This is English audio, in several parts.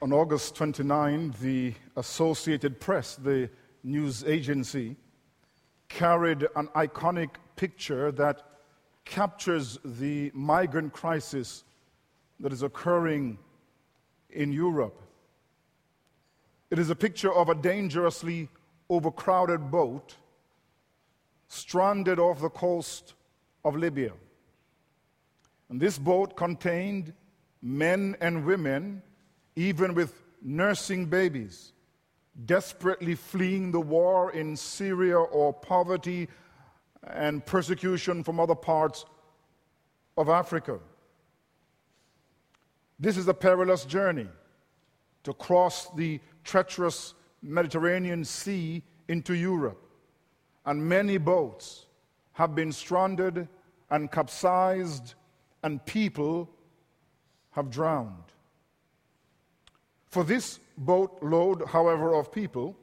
On August 29, the Associated Press, the news agency, carried an iconic picture that captures the migrant crisis that is occurring in Europe. It is a picture of a dangerously overcrowded boat stranded off the coast of Libya. And this boat contained men and women, even with nursing babies, desperately fleeing the war in Syria or poverty and persecution from other parts of Africa. This is a perilous journey to cross the treacherous Mediterranean Sea into Europe. And many boats have been stranded and capsized, and people have drowned. For this boatload, however, of people,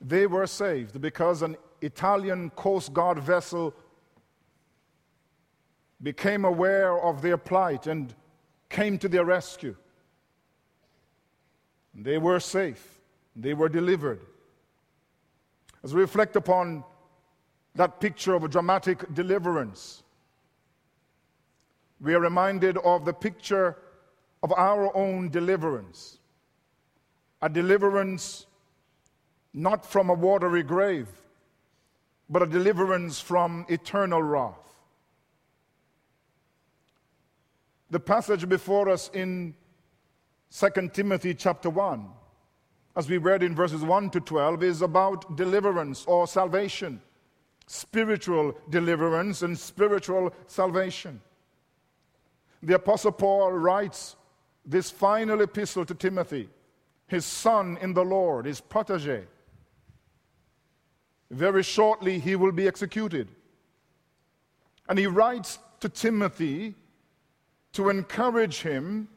they were saved because an Italian Coast Guard vessel became aware of their plight and came to their rescue. They were safe, they were delivered. As we reflect upon that picture of a dramatic deliverance, we are reminded of the picture of our own deliverance a deliverance not from a watery grave, but a deliverance from eternal wrath. The passage before us in 2 Timothy chapter 1, as we read in verses 1 to 12, is about deliverance or salvation, spiritual deliverance and spiritual salvation. The Apostle Paul writes this final epistle to Timothy, his son in the Lord, his protege. Very shortly, he will be executed. And he writes to Timothy to encourage him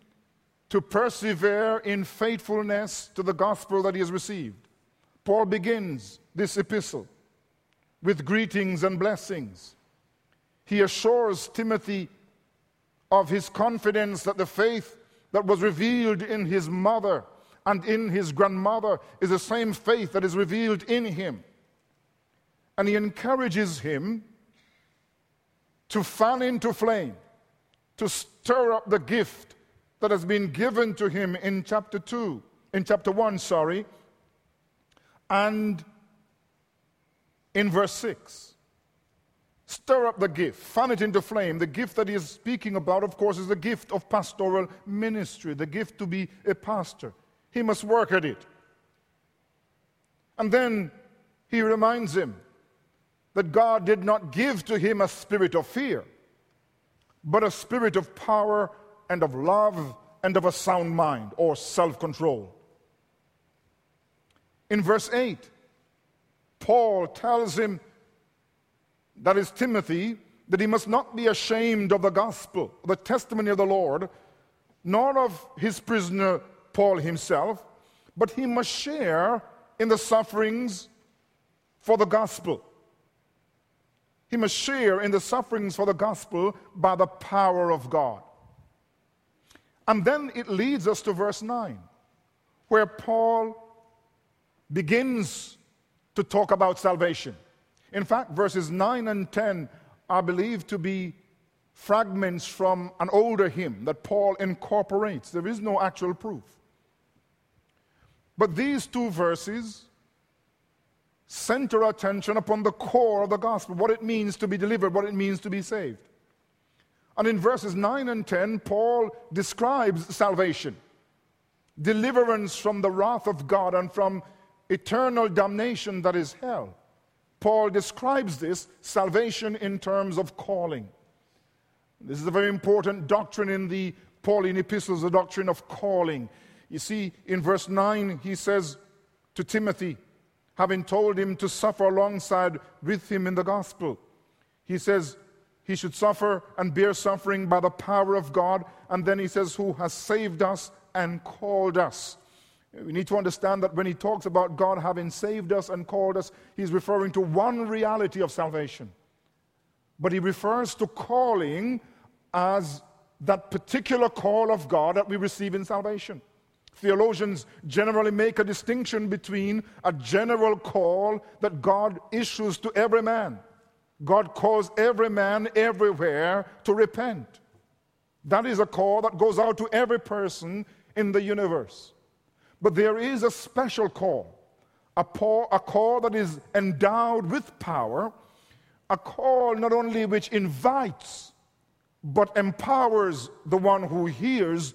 to persevere in faithfulness to the gospel that he has received. Paul begins this epistle with greetings and blessings. He assures Timothy of his confidence that the faith that was revealed in his mother and in his grandmother is the same faith that is revealed in him. And he encourages him to fan into flame, to stir up the gift that has been given to him in chapter 2, in chapter 1, sorry, and in verse 6. Stir up the gift, fan it into flame. The gift that he is speaking about, of course, is the gift of pastoral ministry, the gift to be a pastor. He must work at it. And then he reminds him that God did not give to him a spirit of fear, but a spirit of power and of love and of a sound mind or self control. In verse 8, Paul tells him, that is Timothy, that he must not be ashamed of the gospel, the testimony of the Lord, nor of his prisoner Paul himself, but he must share in the sufferings for the gospel. He must share in the sufferings for the gospel by the power of God. And then it leads us to verse 9, where Paul begins to talk about salvation. In fact, verses 9 and 10 are believed to be fragments from an older hymn that Paul incorporates. There is no actual proof. But these two verses center attention upon the core of the gospel, what it means to be delivered, what it means to be saved. And in verses 9 and 10, Paul describes salvation deliverance from the wrath of God and from eternal damnation that is hell. Paul describes this salvation in terms of calling. This is a very important doctrine in the Pauline epistles, the doctrine of calling. You see, in verse 9, he says to Timothy, having told him to suffer alongside with him in the gospel, he says, he should suffer and bear suffering by the power of God. And then he says, Who has saved us and called us. We need to understand that when he talks about God having saved us and called us, he's referring to one reality of salvation. But he refers to calling as that particular call of God that we receive in salvation. Theologians generally make a distinction between a general call that God issues to every man. God calls every man everywhere to repent. That is a call that goes out to every person in the universe. But there is a special call, a, a call that is endowed with power, a call not only which invites, but empowers the one who hears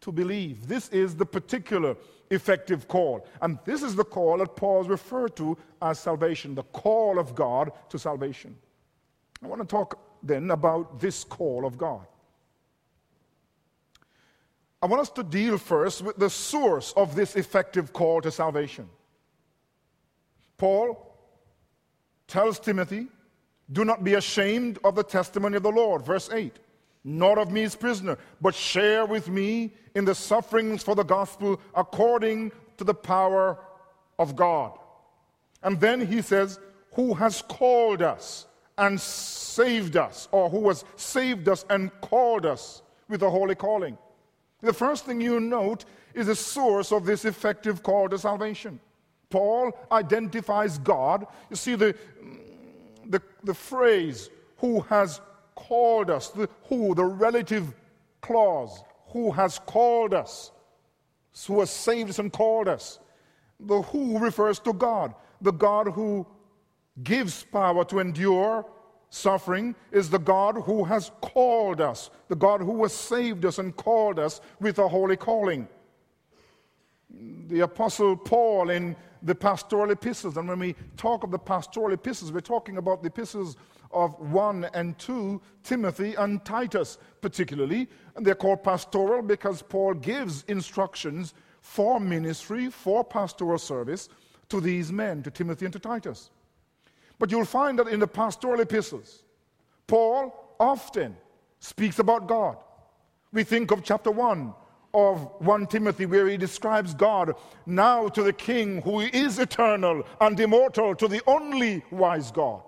to believe. This is the particular effective call. And this is the call that Paul's referred to as salvation, the call of God to salvation. I want to talk then about this call of God. I want us to deal first with the source of this effective call to salvation. Paul tells Timothy, Do not be ashamed of the testimony of the Lord, verse 8, nor of me as prisoner, but share with me in the sufferings for the gospel according to the power of God. And then he says, Who has called us and saved us, or who has saved us and called us with a holy calling. The first thing you note is the source of this effective call to salvation. Paul identifies God. You see the, mm, the, the phrase, who has called us, the who, the relative clause, who has called us, who has saved us and called us. The who refers to God, the God who gives power to endure suffering is the God who has called us, the God who has saved us and called us with a holy calling. The Apostle Paul in the pastoral epistles, and when we talk of the pastoral epistles, we're talking about the epistles of 1 and 2, Timothy and Titus, particularly. And they're called pastoral because Paul gives instructions for ministry, for pastoral service to these men, to Timothy and to Titus. But you'll find that in the pastoral epistles, Paul often speaks about God. We think of chapter 1 of 1 Timothy, where he describes God now to the King who is eternal and immortal, to the only wise God.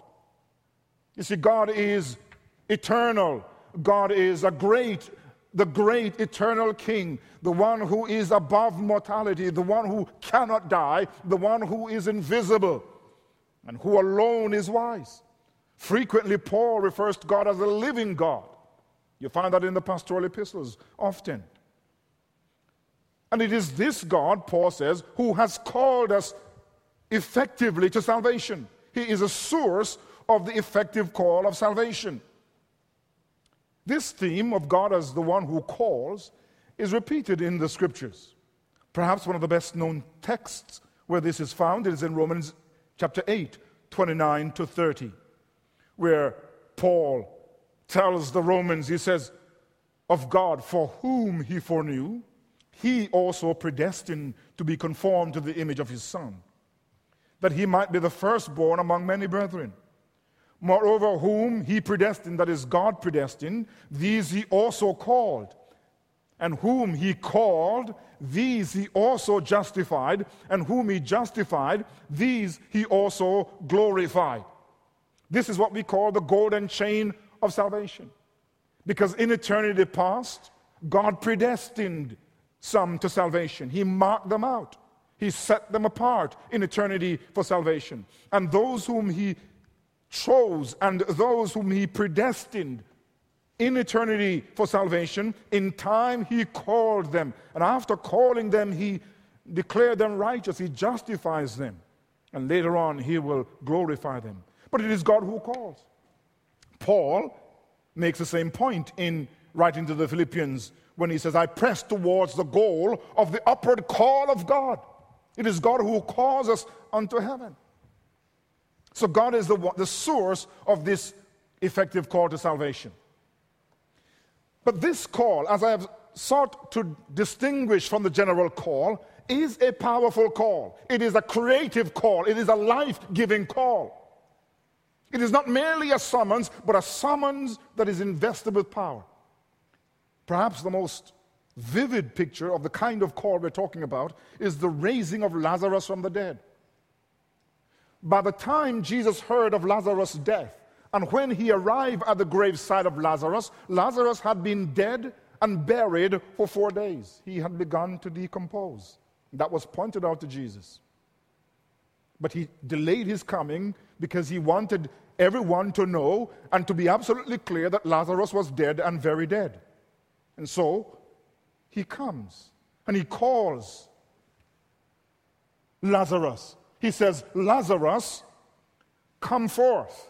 You see, God is eternal. God is a great, the great eternal King, the one who is above mortality, the one who cannot die, the one who is invisible and who alone is wise. Frequently, Paul refers to God as the living God. You find that in the pastoral epistles often. And it is this God, Paul says, who has called us effectively to salvation. He is a source of the effective call of salvation. This theme of God as the one who calls is repeated in the scriptures. Perhaps one of the best known texts where this is found is in Romans chapter 8, 29 to 30, where Paul tells the Romans, he says, of God, for whom he foreknew, he also predestined to be conformed to the image of his Son, that he might be the firstborn among many brethren. Moreover, whom he predestined, that is, God predestined, these he also called. And whom he called, these he also justified, and whom he justified, these he also glorified. This is what we call the golden chain of salvation. Because in eternity past, God predestined some to salvation. He marked them out. He set them apart in eternity for salvation. And those whom He chose and those whom He predestined in eternity for salvation. In time, he called them. And after calling them, he declared them righteous. He justifies them. And later on, he will glorify them. But it is God who calls. Paul makes the same point in writing to the Philippians when he says, I press towards the goal of the upward call of God. It is God who calls us unto heaven. So God is the, the source of this effective call to salvation. But this call, as I have sought to distinguish from the general call, is a powerful call. It is a creative call. It is a life giving call. It is not merely a summons, but a summons that is invested with power. Perhaps the most vivid picture of the kind of call we're talking about is the raising of Lazarus from the dead. By the time Jesus heard of Lazarus' death, and when he arrived at the graveside of Lazarus, Lazarus had been dead and buried for four days. He had begun to decompose. That was pointed out to Jesus. But he delayed his coming because he wanted everyone to know and to be absolutely clear that Lazarus was dead and very dead. And so he comes and he calls Lazarus. He says, Lazarus, come forth.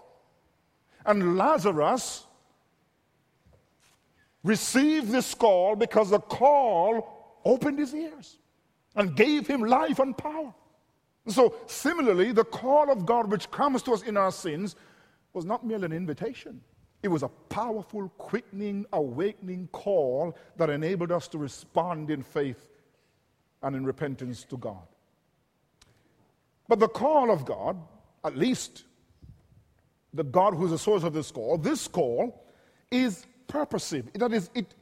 And Lazarus received this call because the call opened his ears and gave him life and power. So, similarly, the call of God which comes to us in our sins was not merely an invitation, it was a powerful, quickening, awakening call that enabled us to respond in faith and in repentance to God. But the call of God, at least the God who is the source of this call, this call is purposive. That is, it,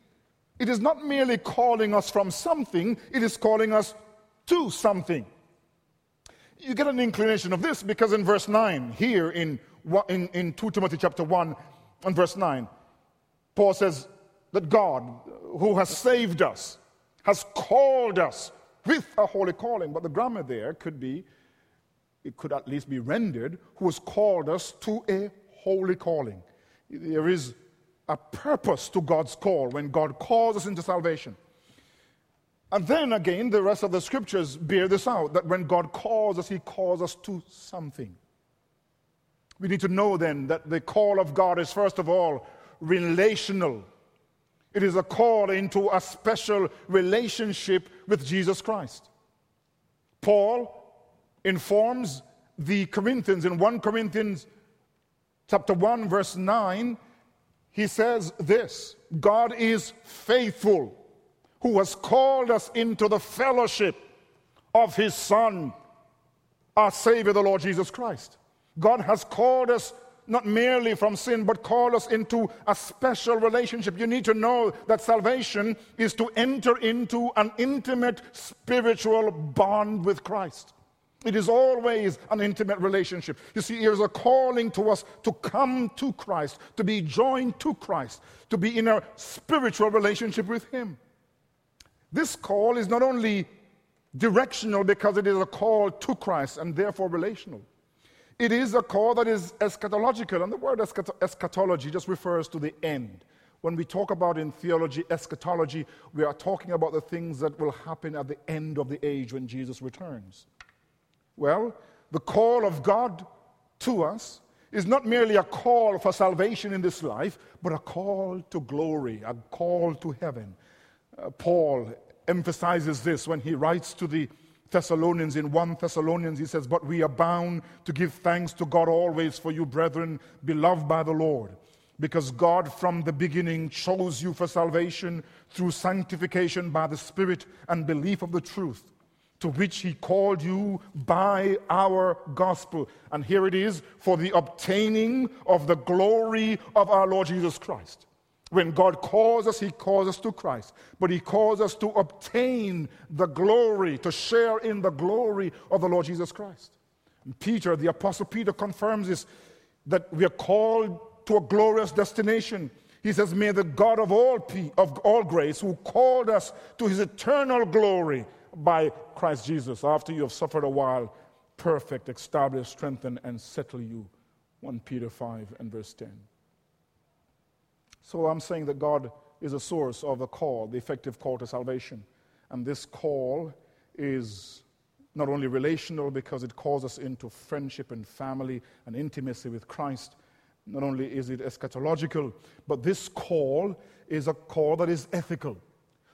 it is not merely calling us from something, it is calling us to something. You get an inclination of this because in verse 9, here in, in, in 2 Timothy chapter 1 and verse 9, Paul says that God, uh, who has saved us, has called us with a holy calling. But the grammar there could be, it could at least be rendered, who has called us to a holy calling. There is a purpose to God's call when God calls us into salvation. And then again, the rest of the scriptures bear this out that when God calls us, He calls us to something. We need to know then that the call of God is, first of all, relational. It is a call into a special relationship with Jesus Christ. Paul informs the Corinthians in 1 Corinthians chapter 1 verse 9 he says this God is faithful, who has called us into the fellowship of his Son, our Savior, the Lord Jesus Christ. God has called us not merely from sin, but called us into a special relationship. You need to know that salvation is to enter into an intimate spiritual bond with Christ. It is always an intimate relationship. You see, there's a calling to us to come to Christ, to be joined to Christ, to be in a spiritual relationship with Him. This call is not only directional because it is a call to Christ and therefore relational. It is a call that is eschatological, and the word eschatology just refers to the end. When we talk about in theology eschatology, we are talking about the things that will happen at the end of the age when Jesus returns. Well, the call of God to us is not merely a call for salvation in this life, but a call to glory, a call to heaven. Uh, Paul emphasizes this when he writes to the Thessalonians in 1 Thessalonians, he says, But we are bound to give thanks to God always for you, brethren, beloved by the Lord, because God from the beginning chose you for salvation through sanctification by the Spirit and belief of the truth to which he called you by our gospel. And here it is for the obtaining of the glory of our Lord Jesus Christ. When God calls us, he calls us to Christ, but he calls us to obtain the glory, to share in the glory of the Lord Jesus Christ. And Peter, the Apostle Peter, confirms this that we are called to a glorious destination. He says, May the God of all, of all grace, who called us to his eternal glory, by Christ Jesus after you have suffered a while, perfect, establish, strengthen, and settle you. 1 Peter 5 and verse 10. So I'm saying that God is a source of the call, the effective call to salvation. And this call is not only relational because it calls us into friendship and family and intimacy with Christ. Not only is it eschatological, but this call is a call that is ethical.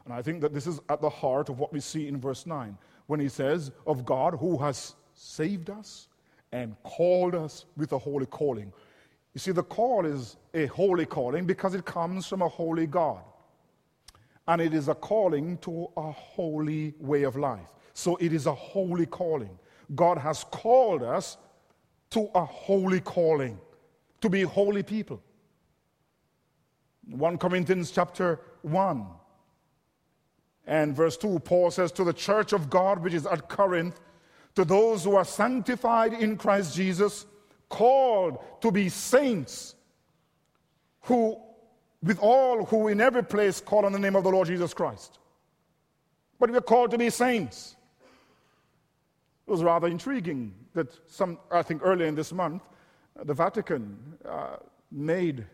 And I think that this is at the heart of what we see in verse 9 when he says, Of God who has saved us and called us with a holy calling. You see, the call is a holy calling because it comes from a holy God. And it is a calling to a holy way of life. So it is a holy calling. God has called us to a holy calling, to be holy people. 1 Corinthians chapter 1 and verse 2, Paul says, To the church of God which is at Corinth, to those who are sanctified in Christ Jesus, called to be saints, who with all who in every place call on the name of the Lord Jesus Christ. But we're called to be saints. It was rather intriguing that some, I think earlier in this month, the Vatican uh, made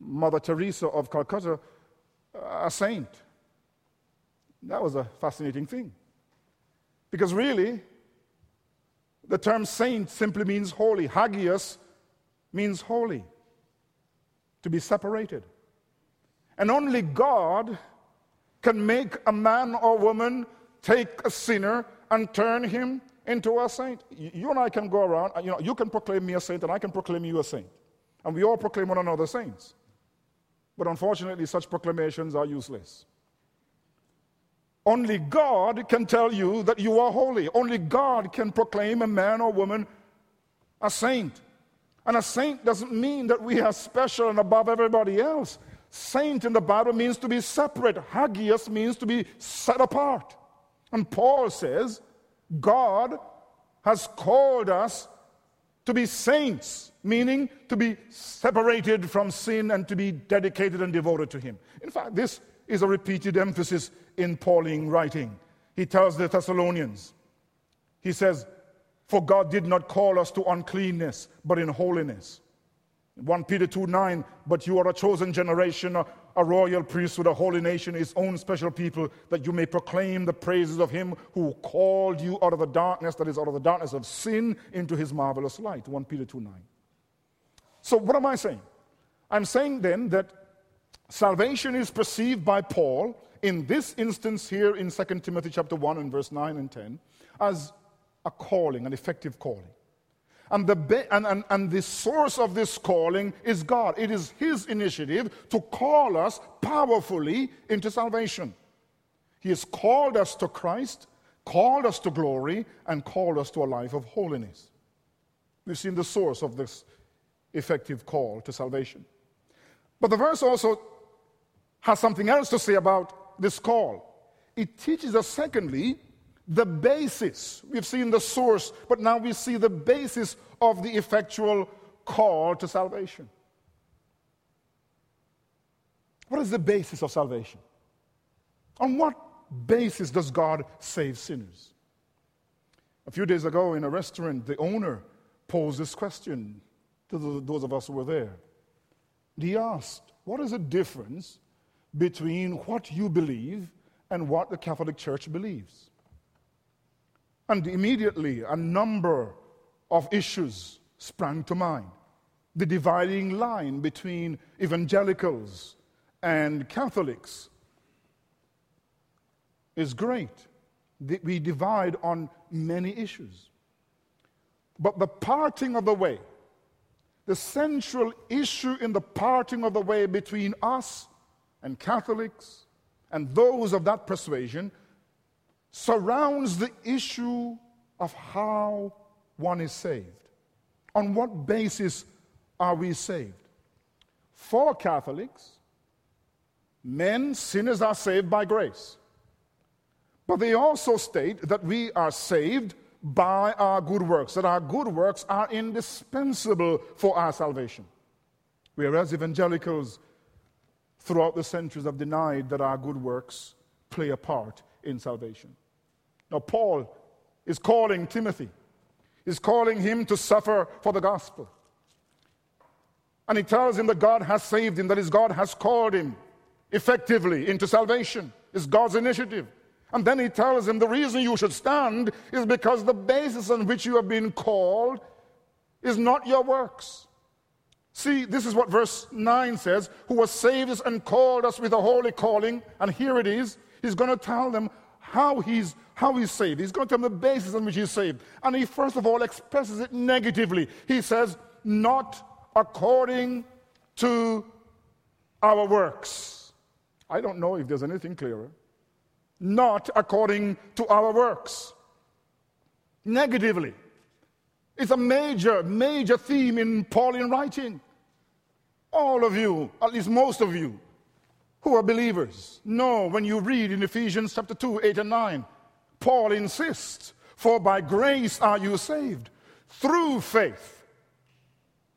Mother Teresa of Calcutta a saint. That was a fascinating thing. Because really, the term saint simply means holy. Hagios means holy, to be separated. And only God can make a man or woman take a sinner and turn him into a saint. You and I can go around, you know, you can proclaim me a saint and I can proclaim you a saint. And we all proclaim one another saints. But unfortunately, such proclamations are useless. Only God can tell you that you are holy. Only God can proclaim a man or woman a saint. And a saint doesn't mean that we are special and above everybody else. Saint in the Bible means to be separate. Hagios means to be set apart. And Paul says, God has called us to be saints, meaning to be separated from sin and to be dedicated and devoted to Him. In fact, this is a repeated emphasis in Pauline writing. He tells the Thessalonians, he says, For God did not call us to uncleanness, but in holiness. 1 Peter 2 9, but you are a chosen generation, a, royal priesthood, a holy nation, his own special people, that you may proclaim the praises of him who called you out of the darkness, that is, out of the darkness of sin, into his marvelous light. 1 Peter 2 9. So, what am I saying? I'm saying then that salvation is perceived by Paul in this instance here in 2 Timothy chapter 1 and verse 9 and 10 as a calling, an effective calling. And the, be- and, and, and the source of this calling is God. It is His initiative to call us powerfully into salvation. He has called us to Christ, called us to glory, and called us to a life of holiness. We've seen the source of this effective call to salvation. But the verse also has something else to say about this call. It teaches us, secondly, the basis. We've seen the source, but now we see the basis of the effectual call to salvation. What is the basis of salvation? On what basis does God save sinners? A few days ago in a restaurant, the owner posed this question to those of us who were there. He asked, What is the difference between what you believe and what the Catholic Church believes? And immediately a number of issues sprang to mind. The dividing line between evangelicals and Catholics is great. We divide on many issues. But the parting of the way, the central issue in the parting of the way between us and Catholics and those of that persuasion surrounds the issue of how one is saved. On what basis are we saved? For Catholics, men, sinners, are saved by grace. But they also state that we are saved by our good works, that our good works are indispensable for our salvation. Whereas evangelicals throughout the centuries have denied that our good works play a part in salvation. Now, Paul is calling Timothy, is calling him to suffer for the gospel. And he tells him that God has saved him, that his God has called him effectively into salvation. It's God's initiative. And then he tells him the reason you should stand is because the basis on which you have been called is not your works. See, this is what verse 9 says who has saved us and called us with a holy calling. And here it is. He's going to tell them how he's, how he's saved. He's going to tell them the basis on which he's saved. And he first of all expresses it negatively. He says, not according to our works. I don't know if there's anything clearer. Not according to our works. Negatively. It's a major, major theme in Pauline writing. All of you, at least most of you, who are believers. know when you read in Ephesians chapter 2, 8 and 9, Paul insists, For by grace are you saved, through faith.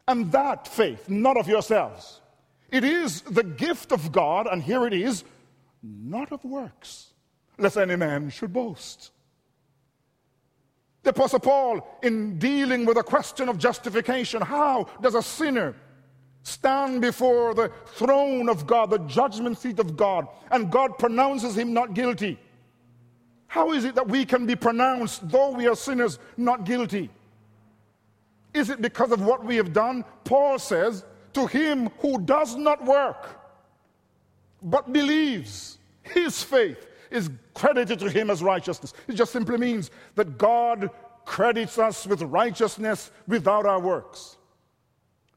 And that faith, not of yourselves, It is the gift of God, and here it is, not of works, lest any man should boast. The Apostle Paul, in dealing with the question of justification, how does a sinner stand before the throne of God, the judgment seat of God, and God pronounces him not guilty? How is it that we can be pronounced, though we are sinners, not guilty? Is it because of what we have done? Paul says, To him who does not work, but believes, his faith is credited to him as righteousness. It just simply means that God credits us with righteousness without our works.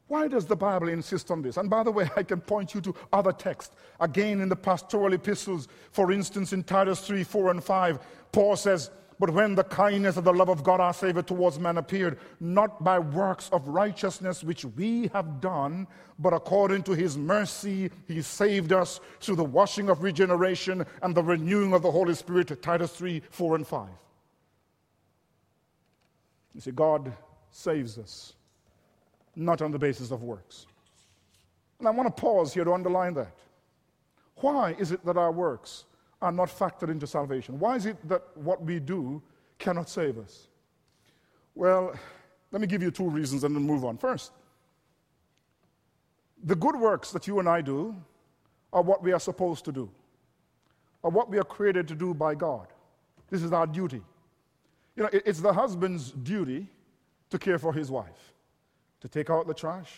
Why does the Bible insist on this? And by the way, I can point you to other texts. Again, in the pastoral epistles, for instance, in Titus 3 4 and 5, Paul says, But when the kindness of the love of God our Savior towards man appeared, not by works of righteousness which we have done, but according to his mercy, he saved us through the washing of regeneration and the renewing of the Holy Spirit. Titus 3 4 and 5. You see, God saves us not on the basis of works. And I want to pause here to underline that. Why is it that our works are not factored into salvation? Why is it that what we do cannot save us? Well, let me give you two reasons and then move on. First, the good works that you and I do are what we are supposed to do, are what we are created to do by God. This is our duty. You know, it's the husband's duty to care for his wife to take out the trash,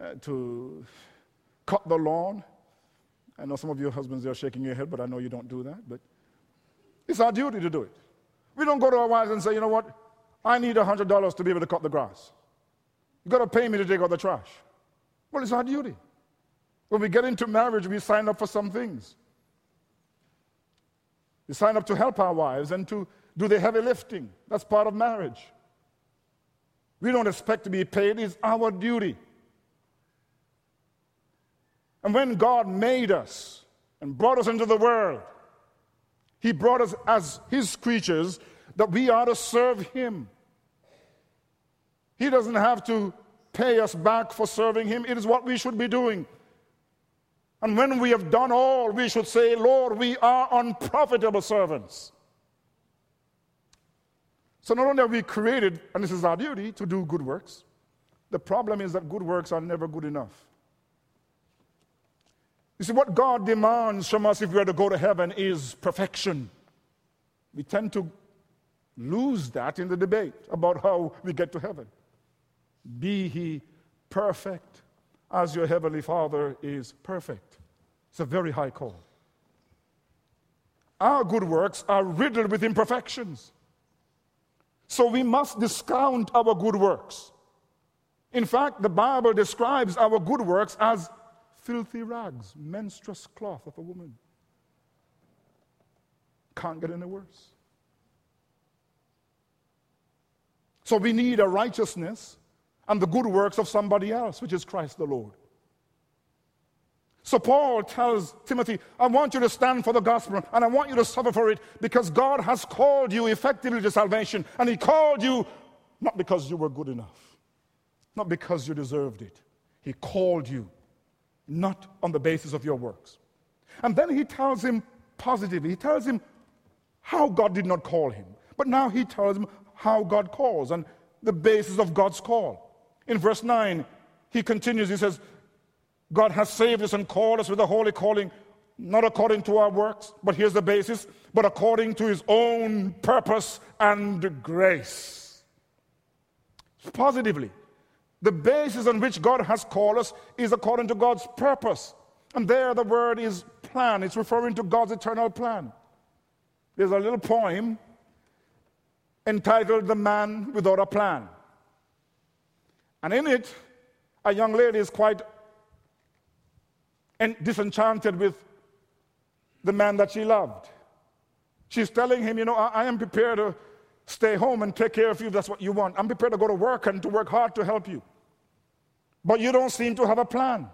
uh, to cut the lawn. I know some of your husbands are shaking your head, but I know you don't do that. But it's our duty to do it. We don't go to our wives and say, you know what, I need $100 to be able to cut the grass. You've got to pay me to take out the trash. Well, it's our duty. When we get into marriage, we sign up for some things. We sign up to help our wives and to do the heavy lifting. That's part of marriage. We don't expect to be paid, it's our duty. And when God made us and brought us into the world, He brought us as His creatures that we are to serve Him. He doesn't have to pay us back for serving Him, it is what we should be doing. And when we have done all, we should say, Lord, we are unprofitable servants. So not only are we created, and this is our duty, to do good works, the problem is that good works are never good enough. You see, what God demands from us if we are to go to heaven is perfection. We tend to lose that in the debate about how we get to heaven. Be he perfect as your heavenly Father is perfect. It's a very high call. Our good works are riddled with imperfections. So we must discount our good works. In fact, the Bible describes our good works as filthy rags, menstruous cloth of a woman. Can't get any worse. So we need a righteousness and the good works of somebody else, which is Christ the Lord. So Paul tells Timothy, I want you to stand for the gospel and I want you to suffer for it because God has called you effectively to salvation. And He called you not because you were good enough, not because you deserved it. He called you not on the basis of your works. And then He tells him positively, He tells him how God did not call him. But now He tells him how God calls and the basis of God's call. In verse 9, he continues, he says, God has saved us and called us with a holy calling, not according to our works, but here's the basis, but according to his own purpose and grace. Positively, the basis on which God has called us is according to God's purpose. And there the word is plan, it's referring to God's eternal plan. There's a little poem entitled The Man Without a Plan. And in it, a young lady is quite disenchanted with the man that she loved. She's telling him, You know, I, I am prepared to stay home and take care of you. That's what you want. I'm prepared to go to work and to work hard to help you. But you don't seem to have a plan.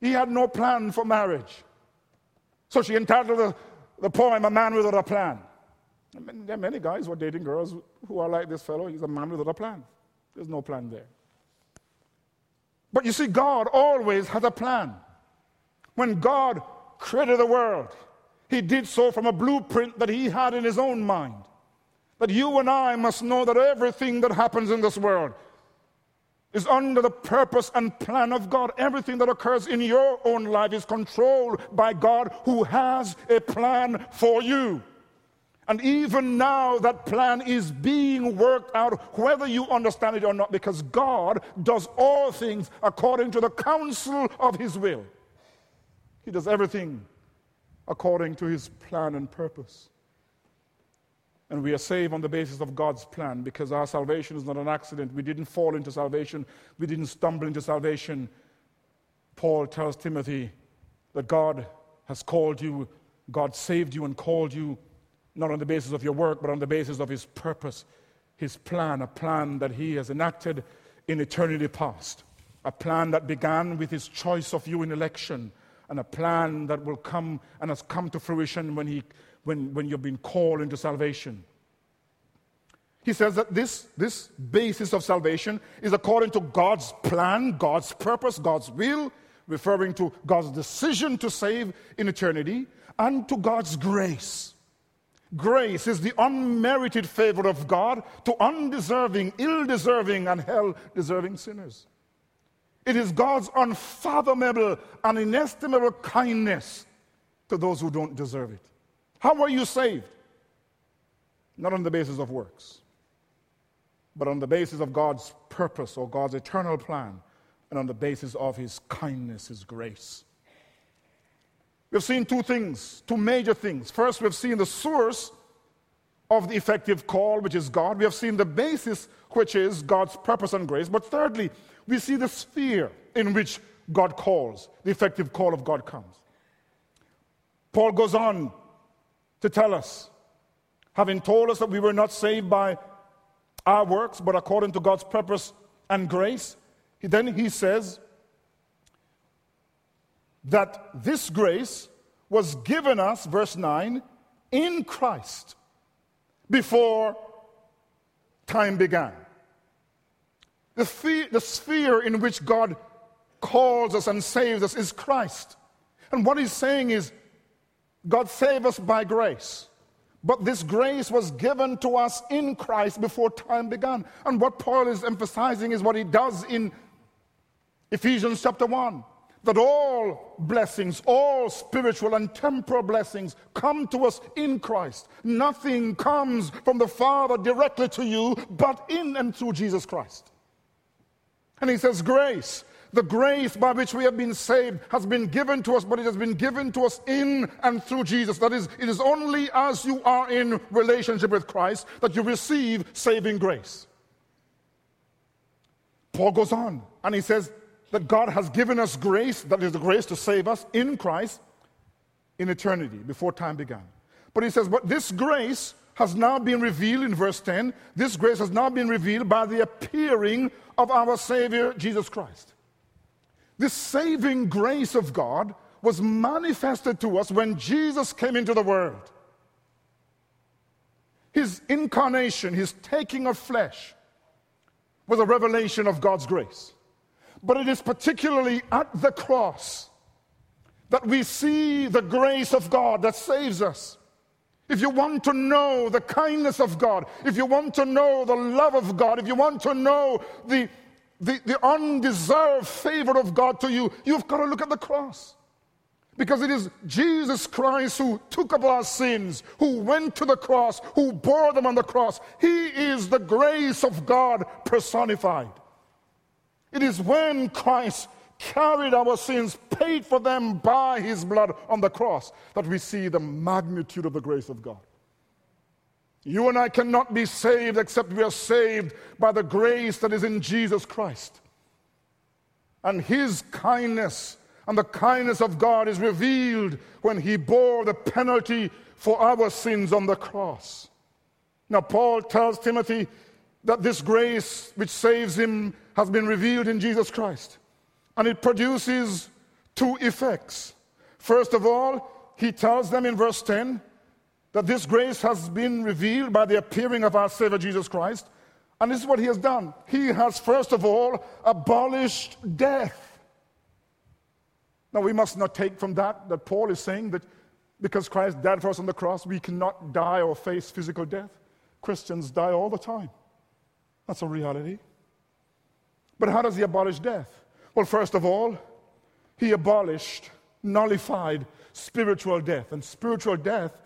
He had no plan for marriage. So she entitled the, the poem, A Man Without a Plan. I mean, There are many guys who are dating girls who are like this fellow. He's a man without a plan. There's no plan there. But you see, God always has a plan. When God created the world, He did so from a blueprint that He had in His own mind. That you and I must know that everything that happens in this world is under the purpose and plan of God. Everything that occurs in your own life is controlled by God who has a plan for you. And even now, that plan is being worked out, whether you understand it or not, because God does all things according to the counsel of His will. He does everything according to His plan and purpose. And we are saved on the basis of God's plan because our salvation is not an accident. We didn't fall into salvation, we didn't stumble into salvation. Paul tells Timothy that God has called you, God saved you and called you not on the basis of your work, but on the basis of His purpose, His plan, a plan that He has enacted in eternity past, a plan that began with His choice of you in election, and a plan that will come and has come to fruition when, he, when, when you've been called into salvation. He says that this, this basis of salvation is according to God's plan, God's purpose, God's will, referring to God's decision to save in eternity, and to God's grace. Grace is the unmerited favor of God to undeserving, ill deserving, and hell deserving sinners. It is God's unfathomable and inestimable kindness to those who don't deserve it. How are you saved? Not on the basis of works, but on the basis of God's purpose or God's eternal plan, and on the basis of His kindness, His grace. We've seen two things, two major things. First, we've seen the source of the effective call, which is God. We have seen the basis, which is God's purpose and grace. But thirdly, we see the sphere in which God calls, the effective call of God comes. Paul goes on to tell us, having told us that we were not saved by our works, but according to God's purpose and grace, then he says, that this grace was given us, verse 9, in Christ before time began. The, fe- the sphere in which God calls us and saves us is Christ. And what he's saying is, God saved us by grace. But this grace was given to us in Christ before time began. And what Paul is emphasizing is what he does in Ephesians chapter 1 that all blessings, all spiritual and temporal blessings come to us in Christ. Nothing comes from the Father directly to you, but in and through Jesus Christ. And he says, Grace, the grace by which we have been saved has been given to us, but it has been given to us in and through Jesus. That is, it is only as you are in relationship with Christ that you receive saving grace. Paul goes on and he says, that God has given us grace, that is the grace to save us in Christ in eternity, before time began. But he says, but this grace has now been revealed in verse 10. This grace has now been revealed by the appearing of our Savior, Jesus Christ. This saving grace of God was manifested to us when Jesus came into the world. His incarnation, his taking of flesh, was a revelation of God's grace. But it is particularly at the cross that we see the grace of God that saves us. If you want to know the kindness of God, if you want to know the love of God, if you want to know the, the, the, undeserved favor of God to you, you've got to look at the cross. Because it is Jesus Christ who took up our sins, who went to the cross, who bore them on the cross. He is the grace of God personified. It is when Christ carried our sins, paid for them by his blood on the cross, that we see the magnitude of the grace of God. You and I cannot be saved except we are saved by the grace that is in Jesus Christ. And his kindness and the kindness of God is revealed when he bore the penalty for our sins on the cross. Now, Paul tells Timothy that this grace which saves him has been revealed in Jesus Christ. And it produces two effects. First of all, he tells them in verse 10 that this grace has been revealed by the appearing of our Savior Jesus Christ. And this is what he has done. He has, first of all, abolished death. Now, we must not take from that that Paul is saying that because Christ died for us on the cross, we cannot die or face physical death. Christians die all the time. That's a reality. But how does he abolish death? Well, first of all, he abolished, nullified spiritual death. And spiritual death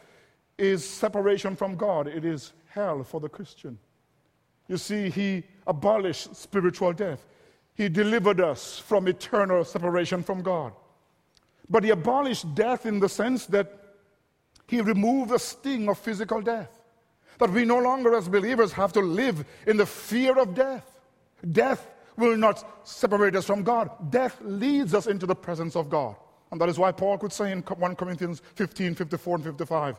is separation from God, it is hell for the Christian. You see, he abolished spiritual death. He delivered us from eternal separation from God. But he abolished death in the sense that he removed the sting of physical death. That we no longer, as believers, have to live in the fear of death. Death will not separate us from God. Death leads us into the presence of God. And that is why Paul could say in 1 Corinthians 15 54 and 55,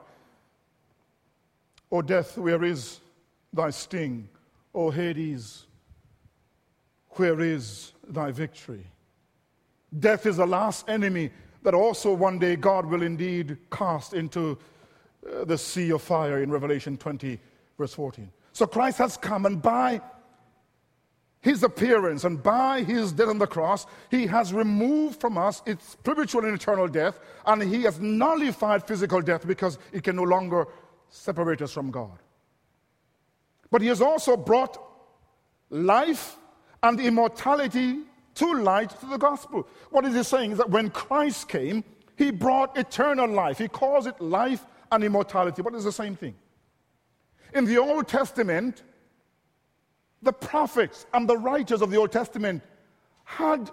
O death, where is thy sting? O Hades, where is thy victory? Death is the last enemy that also one day God will indeed cast into uh, the sea of fire in Revelation 20, verse 14. So Christ has come, and by his appearance and by his death on the cross, he has removed from us its spiritual and eternal death, and he has nullified physical death because it can no longer separate us from God. But he has also brought life and immortality to light through the gospel. What is he saying? Is that when Christ came, he brought eternal life. He calls it life and immortality, but it's the same thing. In the Old Testament, the prophets and the writers of the Old Testament had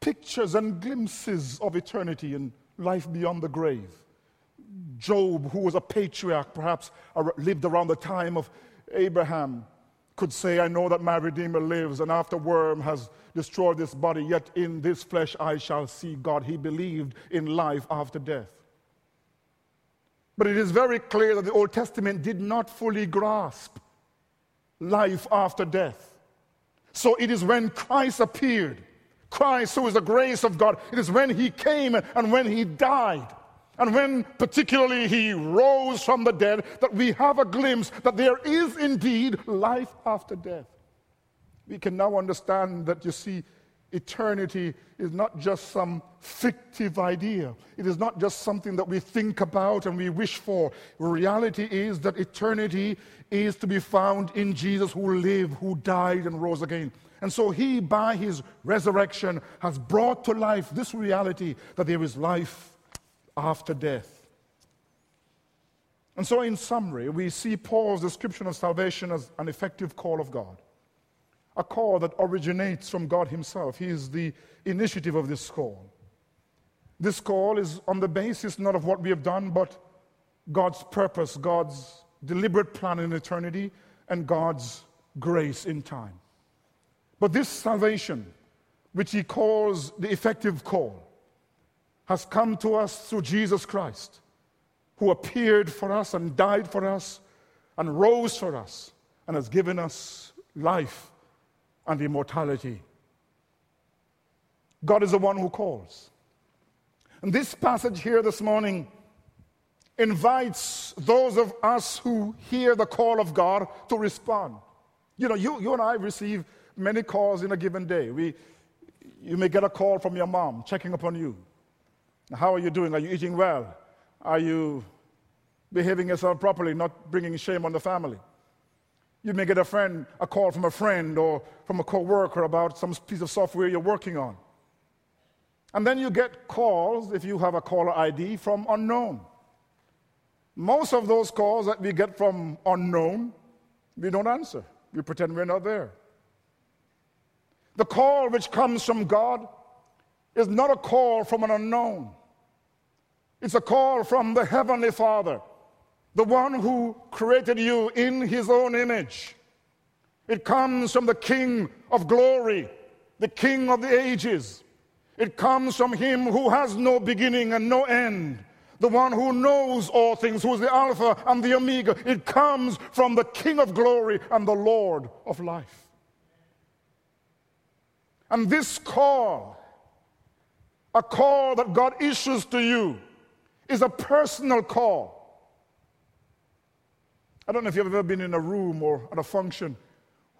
pictures and glimpses of eternity and life beyond the grave. Job, who was a patriarch, perhaps lived around the time of Abraham, could say, I know that my Redeemer lives, and after worm has destroyed this body, yet in this flesh I shall see God. He believed in life after death. But it is very clear that the Old Testament did not fully grasp life after death. So it is when Christ appeared, Christ, who is the grace of God, it is when he came and when he died and when particularly he rose from the dead, that we have a glimpse that there is indeed life after death. We can now understand that you see, eternity is not just some fictive idea. It is not just something that we think about and we wish for. Reality is that eternity is to be found in Jesus who lived, who died, and rose again. And so he, by his resurrection, has brought to life this reality that there is life after death. And so, in summary, we see Paul's description of salvation as an effective call of God, a call that originates from God Himself. He is the initiative of this call. This call is on the basis not of what we have done, but God's purpose, God's deliberate plan in eternity, and God's grace in time. But this salvation, which He calls the effective call, has come to us through Jesus Christ, who appeared for us and died for us and rose for us and has given us life and immortality. God is the one who calls. And this passage here this morning invites those of us who hear the call of God to respond. You know, you, you and I receive many calls in a given day. We, you may get a call from your mom checking upon you. How are you doing? Are you eating well? Are you behaving yourself properly, not bringing shame on the family? You may get a friend, a call from a friend or from a coworker about some piece of software you're working on. And then you get calls, if you have a caller ID, from unknown. Most of those calls that we get from unknown, we don't answer. We pretend we're not there. The call which comes from God is not a call from an unknown. It's a call from the Heavenly Father, the one who created you in His own image. It comes from the King of glory, the King of the ages. It comes from Him who has no beginning and no end, the one who knows all things, who is the Alpha and the Omega. It comes from the King of glory and the Lord of life. And this call, a call that God issues to you, is a personal call. I don't know if you've ever been in a room or at a function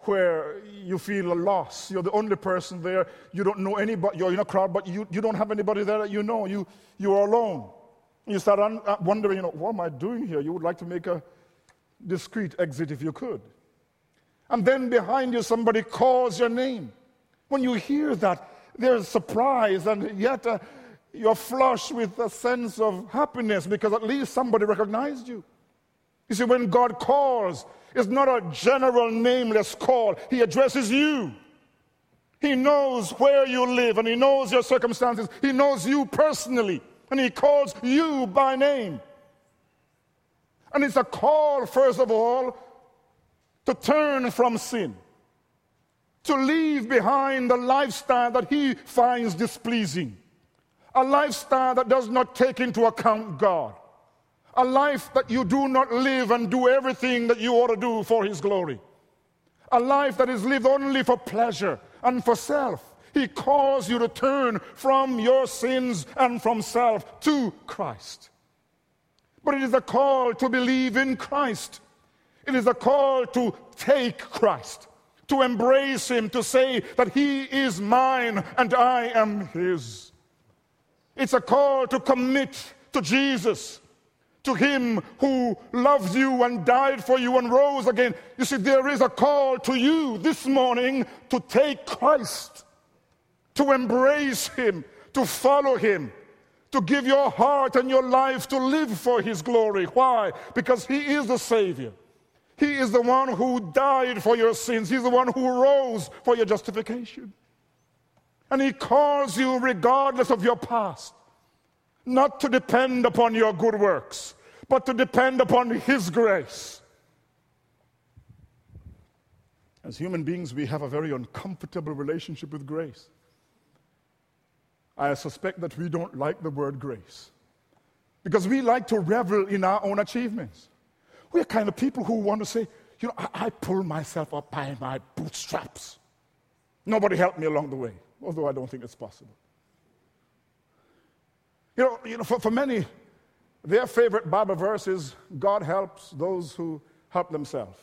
where you feel a loss. You're the only person there. You don't know anybody. You're in a crowd, but you, you don't have anybody there that you know. You, you're alone. You start un- uh, wondering, you know, what am I doing here? You would like to make a discreet exit if you could. And then behind you, somebody calls your name. When you hear that, there's surprise, and yet uh, you're flushed with a sense of happiness because at least somebody recognized you. You see, when God calls, it's not a general nameless call, He addresses you. He knows where you live and He knows your circumstances. He knows you personally and He calls you by name. And it's a call, first of all, to turn from sin, to leave behind the lifestyle that He finds displeasing, a lifestyle that does not take into account God a life that you do not live and do everything that you ought to do for His glory, a life that is lived only for pleasure and for self. He calls you to turn from your sins and from self to Christ. But it is a call to believe in Christ. It is a call to take Christ, to embrace Him, to say that He is mine and I am His. It's a call to commit to Jesus, to him who loves you and died for you and rose again. You see, there is a call to you this morning to take Christ, to embrace him, to follow him, to give your heart and your life to live for his glory. Why? Because he is the Savior. He is the one who died for your sins. He's the one who rose for your justification. And he calls you regardless of your past, not to depend upon your good works, but to depend upon His grace. As human beings, we have a very uncomfortable relationship with grace. I suspect that we don't like the word grace because we like to revel in our own achievements. We're kind of people who want to say, you know, I, I pull myself up by my bootstraps. Nobody helped me along the way, although I don't think it's possible. You know, you know for, for many, their favorite Bible verse is God helps those who help themselves.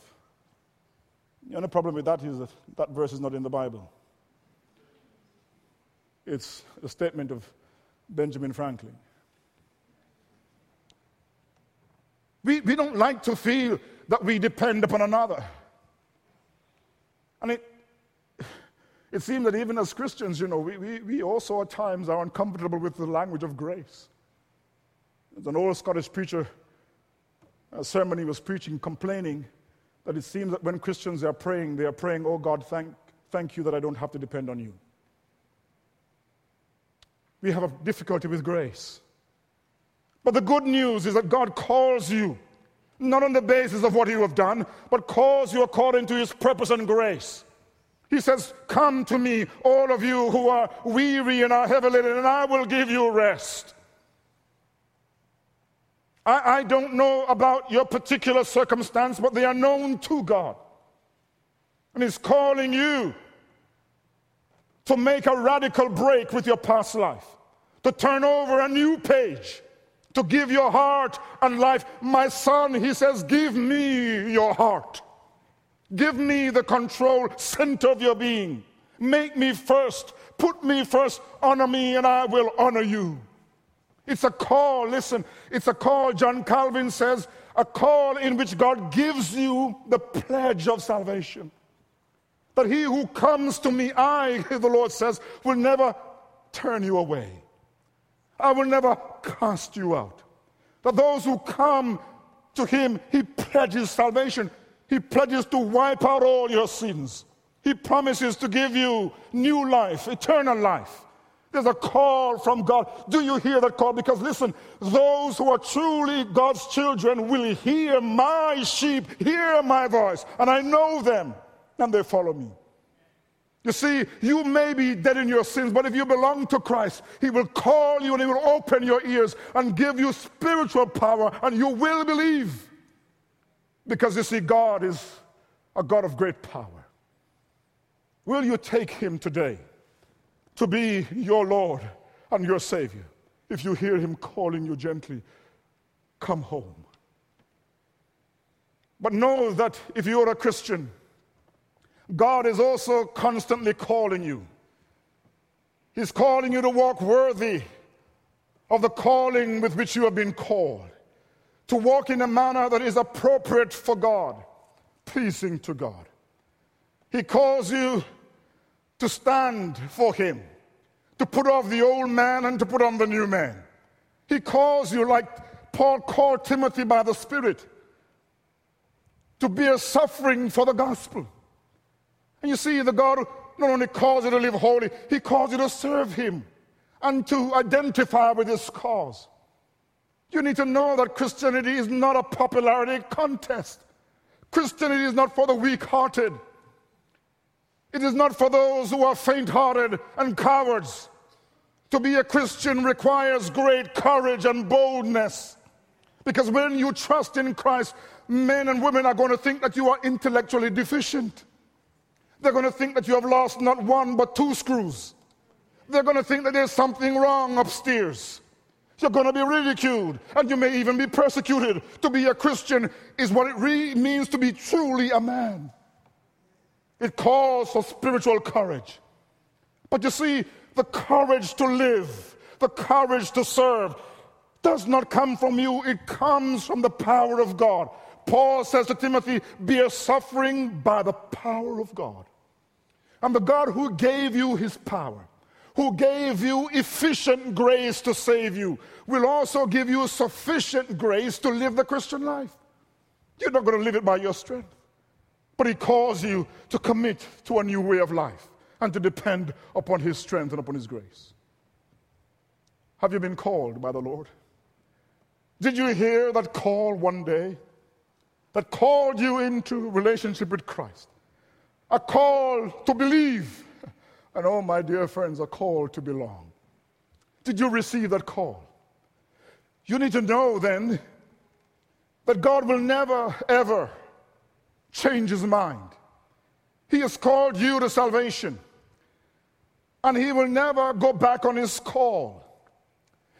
The only problem with that is that that verse is not in the Bible. It's a statement of Benjamin Franklin. We, we don't like to feel that we depend upon another. And it, it seems that even as Christians, you know, we, we, we also at times are uncomfortable with the language of grace. There's an old Scottish preacher, a sermon he was preaching, complaining that it seems that when Christians are praying, they are praying, Oh God, thank, thank you that I don't have to depend on you. We have a difficulty with grace. But the good news is that God calls you, not on the basis of what you have done, but calls you according to his purpose and grace. He says, Come to me, all of you who are weary and are heavy laden, and I will give you rest. I, I don't know about your particular circumstance, but they are known to God. And He's calling you to make a radical break with your past life, to turn over a new page, to give your heart and life. My son, he says, give me your heart. Give me the control center of your being. Make me first. Put me first. Honor me, and I will honor you. It's a call, listen, it's a call, John Calvin says, a call in which God gives you the pledge of salvation. That he who comes to me, I, the Lord says, will never turn you away. I will never cast you out. That those who come to him, he pledges salvation. He pledges to wipe out all your sins. He promises to give you new life, eternal life. There's a call from God. Do you hear that call? Because listen, those who are truly God's children will hear my sheep, hear my voice, and I know them, and they follow me. You see, you may be dead in your sins, but if you belong to Christ, He will call you and He will open your ears and give you spiritual power, and you will believe. Because you see, God is a God of great power. Will you take Him today? To be your Lord and your Savior. If you hear Him calling you gently, come home. But know that if you're a Christian, God is also constantly calling you. He's calling you to walk worthy of the calling with which you have been called, to walk in a manner that is appropriate for God, pleasing to God. He calls you to stand for Him, to put off the old man and to put on the new man. He calls you, like Paul called Timothy by the Spirit, to bear suffering for the gospel. And you see, the God not only calls you to live holy, He calls you to serve Him and to identify with His cause. You need to know that Christianity is not a popularity contest. Christianity is not for the weak hearted. It is not for those who are faint hearted and cowards. To be a Christian requires great courage and boldness. Because when you trust in Christ, men and women are going to think that you are intellectually deficient. They're going to think that you have lost not one but two screws. They're going to think that there's something wrong upstairs. You're going to be ridiculed and you may even be persecuted. To be a Christian is what it really means to be truly a man. It calls for spiritual courage. But you see, the courage to live, the courage to serve, does not come from you, it comes from the power of God. Paul says to Timothy, Bear suffering by the power of God. And the God who gave you his power, who gave you efficient grace to save you, will also give you sufficient grace to live the Christian life. You're not going to live it by your strength, but he calls you to commit to a new way of life and to depend upon his strength and upon his grace. Have you been called by the Lord? Did you hear that call one day? that called you into relationship with Christ, a call to believe, and oh, my dear friends, a call to belong. Did you receive that call? You need to know then that God will never, ever change his mind. He has called you to salvation, and he will never go back on his call.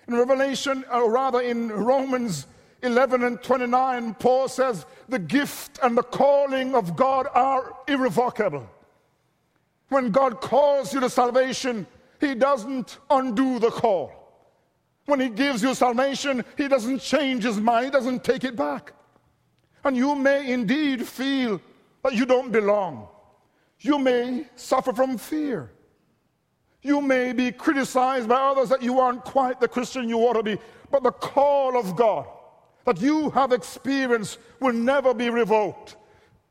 In Revelation, or rather in Romans 11 and 29, Paul says, The gift and the calling of God are irrevocable. When God calls you to salvation, He doesn't undo the call. When He gives you salvation, He doesn't change His mind, He doesn't take it back. And you may indeed feel that you don't belong. You may suffer from fear. You may be criticized by others that you aren't quite the Christian you ought to be. But the call of God that you have experienced will never be revoked.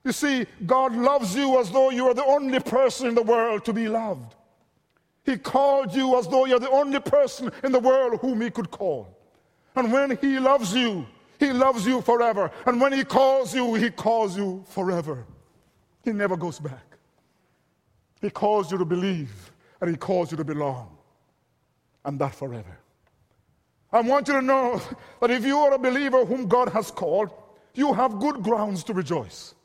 You see, God loves you as though you are the only person in the world to be loved. He called you as though you're the only person in the world whom He could call. And when He loves you, He loves you forever. And when He calls you, He calls you forever. He never goes back. He calls you to believe and He calls you to belong. And that forever. I want you to know that if you are a believer whom God has called, you have good grounds to rejoice.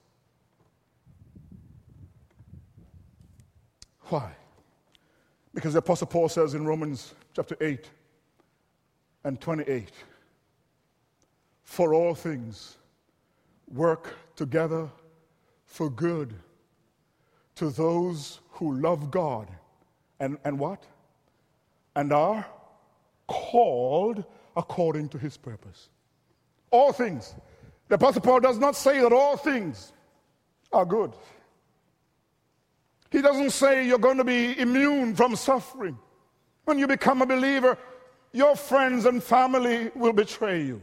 Why? Because the Apostle Paul says in Romans chapter 8 and 28 For all things work together for good to those who love God and, and what? And are called according to his purpose. All things. The Apostle Paul does not say that all things are good. He doesn't say you're going to be immune from suffering. When you become a believer, your friends and family will betray you.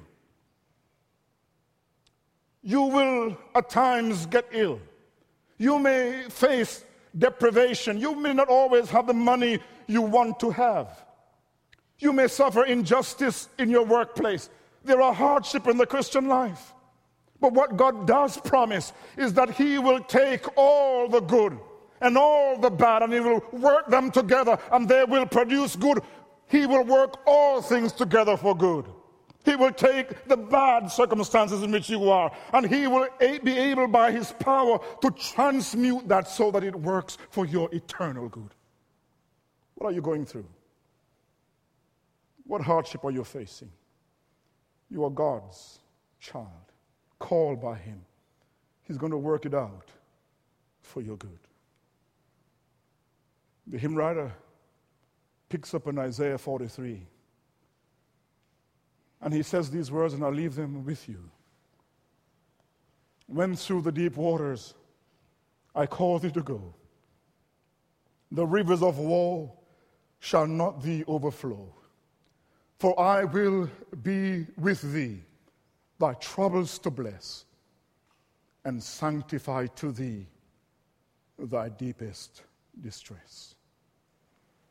You will at times get ill. You may face deprivation. You may not always have the money you want to have. You may suffer injustice in your workplace. There are hardship in the Christian life. But what God does promise is that He will take all the good and all the bad and He will work them together and they will produce good. He will work all things together for good. He will take the bad circumstances in which you are and He will be able by His power to transmute that so that it works for your eternal good. What are you going through? What hardship are you facing? You are God's child, called by Him. He's going to work it out for your good. The hymn writer picks up in Isaiah 43. And he says these words, and I'll leave them with you. When through the deep waters I call thee to go, the rivers of woe shall not thee overflow. For I will be with thee, thy troubles to bless, and sanctify to thee thy deepest distress.